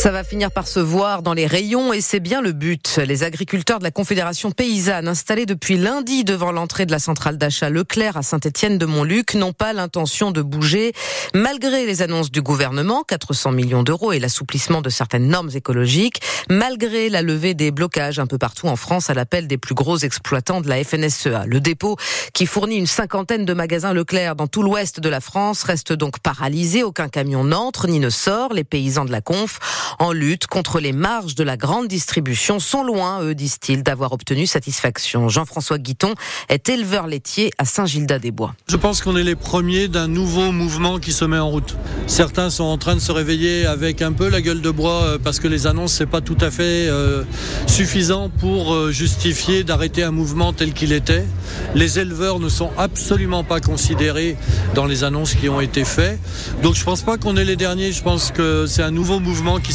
Ça va finir par se voir dans les rayons et c'est bien le but. Les agriculteurs de la Confédération paysanne installés depuis lundi devant l'entrée de la centrale d'achat Leclerc à Saint-Étienne de Montluc n'ont pas l'intention de bouger malgré les annonces du gouvernement, 400 millions d'euros et l'assouplissement de certaines normes écologiques, malgré la levée des blocages un peu partout en France à l'appel des plus gros exploitants de la FNSEA. Le dépôt qui fournit une cinquantaine de magasins Leclerc dans tout l'ouest de la France reste donc paralysé, aucun camion n'entre ni ne sort. Les paysans de la Conf en lutte contre les marges de la grande distribution sont loin, eux, disent-ils, d'avoir obtenu satisfaction. Jean-François Guiton est éleveur laitier à Saint-Gildas-des-Bois. Je pense qu'on est les premiers d'un nouveau mouvement qui se met en route. Certains sont en train de se réveiller avec un peu la gueule de bois euh, parce que les annonces c'est pas tout à fait euh, suffisant pour euh, justifier d'arrêter un mouvement tel qu'il était. Les éleveurs ne sont absolument pas considérés dans les annonces qui ont été faites. Donc je pense pas qu'on est les derniers, je pense que c'est un nouveau mouvement qui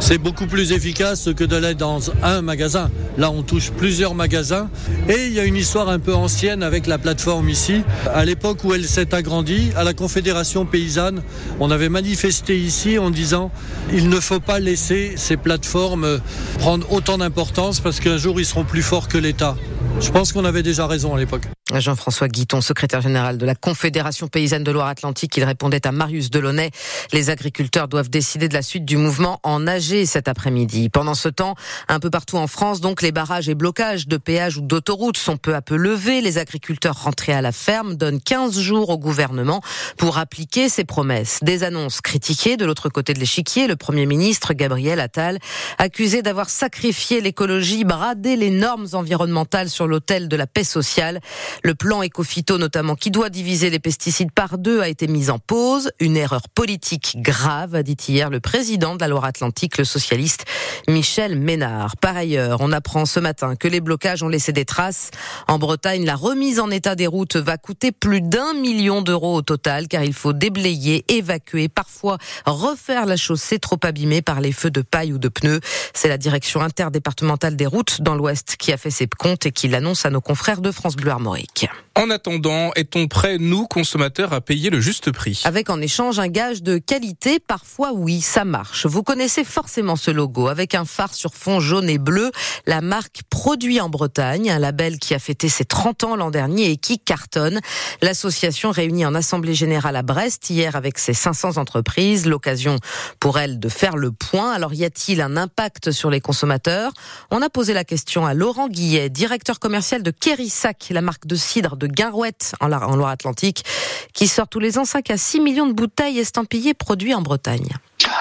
C'est beaucoup plus efficace que d'aller dans un magasin. Là, on touche plusieurs magasins. Et il y a une histoire un peu ancienne avec la plateforme ici. À l'époque où elle s'est agrandie, à la Confédération paysanne, on avait manifesté ici en disant il ne faut pas laisser ces plateformes prendre autant d'importance parce qu'un jour ils seront plus forts que l'État. Je pense qu'on avait déjà raison à l'époque. Jean-François Guiton, secrétaire général de la Confédération paysanne de Loire-Atlantique, il répondait à Marius Delaunay. Les agriculteurs doivent décider de la suite du mouvement en AG cet après-midi. Pendant ce temps, un peu partout en France, donc, les barrages et blocages de péages ou d'autoroutes sont peu à peu levés. Les agriculteurs rentrés à la ferme donnent 15 jours au gouvernement pour appliquer ses promesses. Des annonces critiquées de l'autre côté de l'échiquier. Le premier ministre, Gabriel Attal, accusé d'avoir sacrifié l'écologie, bradé les normes environnementales sur l'autel de la paix sociale. Le plan éco-phyto notamment, qui doit diviser les pesticides par deux, a été mis en pause. Une erreur politique grave, a dit hier le président de la Loire-Atlantique, le socialiste Michel Ménard. Par ailleurs, on apprend ce matin que les blocages ont laissé des traces. En Bretagne, la remise en état des routes va coûter plus d'un million d'euros au total, car il faut déblayer, évacuer, parfois refaire la chaussée trop abîmée par les feux de paille ou de pneus. C'est la direction interdépartementale des routes dans l'Ouest qui a fait ses comptes et qui l'annonce à nos confrères de France Bleu Armorique. En attendant, est-on prêt, nous, consommateurs, à payer le juste prix? Avec en échange un gage de qualité, parfois oui, ça marche. Vous connaissez forcément ce logo, avec un phare sur fond jaune et bleu, la marque Produit en Bretagne, un label qui a fêté ses 30 ans l'an dernier et qui cartonne. L'association réunie en Assemblée Générale à Brest hier avec ses 500 entreprises, l'occasion pour elle de faire le point. Alors y a-t-il un impact sur les consommateurs? On a posé la question à Laurent Guillet, directeur commercial de Kérissac, la marque de cidre de Garouette en Loire-Atlantique, qui sort tous les ans 5 à 6 millions de bouteilles estampillées produites en Bretagne.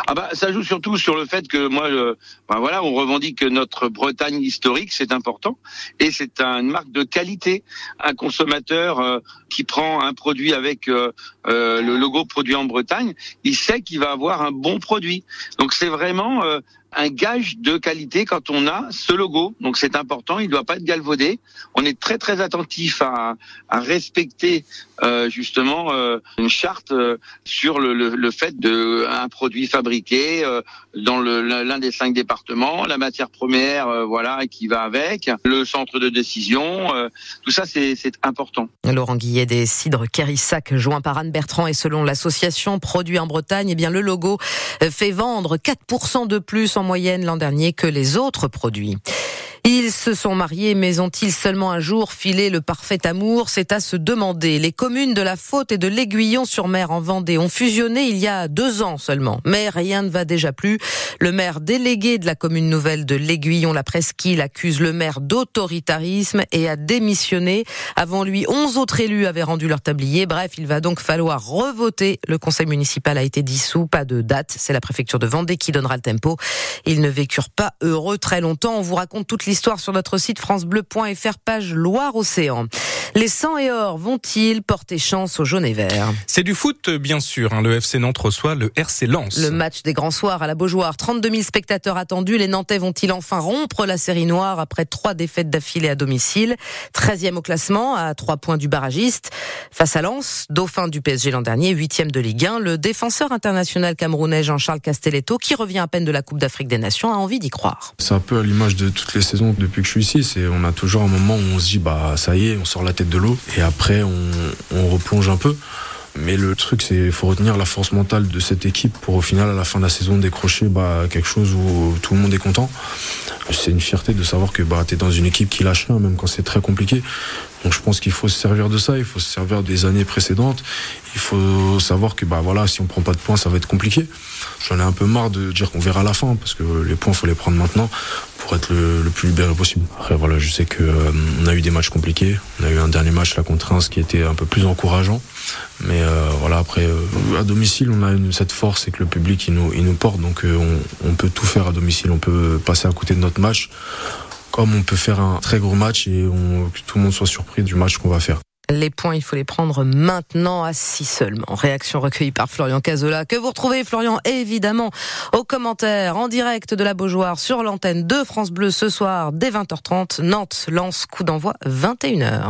Ah bah, ça joue surtout sur le fait que moi, ben voilà, on revendique notre Bretagne historique, c'est important, et c'est une marque de qualité. Un consommateur euh, qui prend un produit avec euh, euh, le logo produit en Bretagne, il sait qu'il va avoir un bon produit. Donc c'est vraiment un gage de qualité quand on a ce logo. Donc c'est important, il ne doit pas être galvaudé. On est très très attentif à, respecter euh, justement euh, une charte euh, sur le, fait de un produit fabriqué dans l'un des cinq départements, la matière première, voilà, qui va avec, le centre de décision, tout ça c'est important. Laurent Guillet des cidres Kérissac, joint par Anne Bertrand et selon l'association Produits en Bretagne, eh bien le logo fait vendre 4% de plus en moyenne l'an dernier que les autres produits. Ils se sont mariés, mais ont-ils seulement un jour filé le parfait amour? C'est à se demander. Les communes de la Faute et de l'Aiguillon-sur-Mer en Vendée ont fusionné il y a deux ans seulement. Mais rien ne va déjà plus. Le maire délégué de la commune nouvelle de l'Aiguillon, la Presqu'île, accuse le maire d'autoritarisme et a démissionné. Avant lui, onze autres élus avaient rendu leur tablier. Bref, il va donc falloir revoter. Le conseil municipal a été dissous, pas de date. C'est la préfecture de Vendée qui donnera le tempo. Ils ne vécurent pas heureux très longtemps. On vous raconte toute l'histoire Histoire sur notre site francebleu.fr, page Loire-Océan. Les 100 et or vont-ils porter chance aux jaunes et verts C'est du foot, bien sûr. Hein. Le FC Nantes reçoit le RC Lens. Le match des grands soirs à la Beaujoire. 32 000 spectateurs attendus. Les Nantais vont-ils enfin rompre la série noire après trois défaites d'affilée à domicile? 13e au classement, à trois points du barragiste. Face à Lens, dauphin du PSG l'an dernier, 8e de Ligue 1, le défenseur international camerounais Jean-Charles Castelletto, qui revient à peine de la Coupe d'Afrique des Nations, a envie d'y croire. C'est un peu à l'image de toutes les saisons depuis que je suis ici. On a toujours un moment où on se dit, bah, ça y est, on sort la tête de l'eau. Et après, on, on replonge un peu. Mais le truc, c'est il faut retenir la force mentale de cette équipe pour au final, à la fin de la saison, décrocher bah, quelque chose où tout le monde est content. C'est une fierté de savoir que bah, tu es dans une équipe qui lâche rien, même quand c'est très compliqué. Donc je pense qu'il faut se servir de ça, il faut se servir des années précédentes. Il faut savoir que bah si on prend pas de points, ça va être compliqué. J'en ai un peu marre de dire qu'on verra à la fin parce que les points faut les prendre maintenant pour être le, le plus libéré possible. Après voilà, je sais que euh, on a eu des matchs compliqués. On a eu un dernier match la contre Reims qui était un peu plus encourageant. Mais euh, voilà, après euh, à domicile, on a une, cette force et que le public il nous, il nous porte, donc euh, on, on peut tout faire à domicile. On peut passer à côté de notre match comme on peut faire un très gros match et on, que tout le monde soit surpris du match qu'on va faire. Les points, il faut les prendre maintenant à 6 seulement. Réaction recueillie par Florian Cazola, que vous retrouvez, Florian, évidemment, aux commentaires, en direct de la Beaujoire, sur l'antenne de France Bleu ce soir, dès 20h30. Nantes lance coup d'envoi 21h.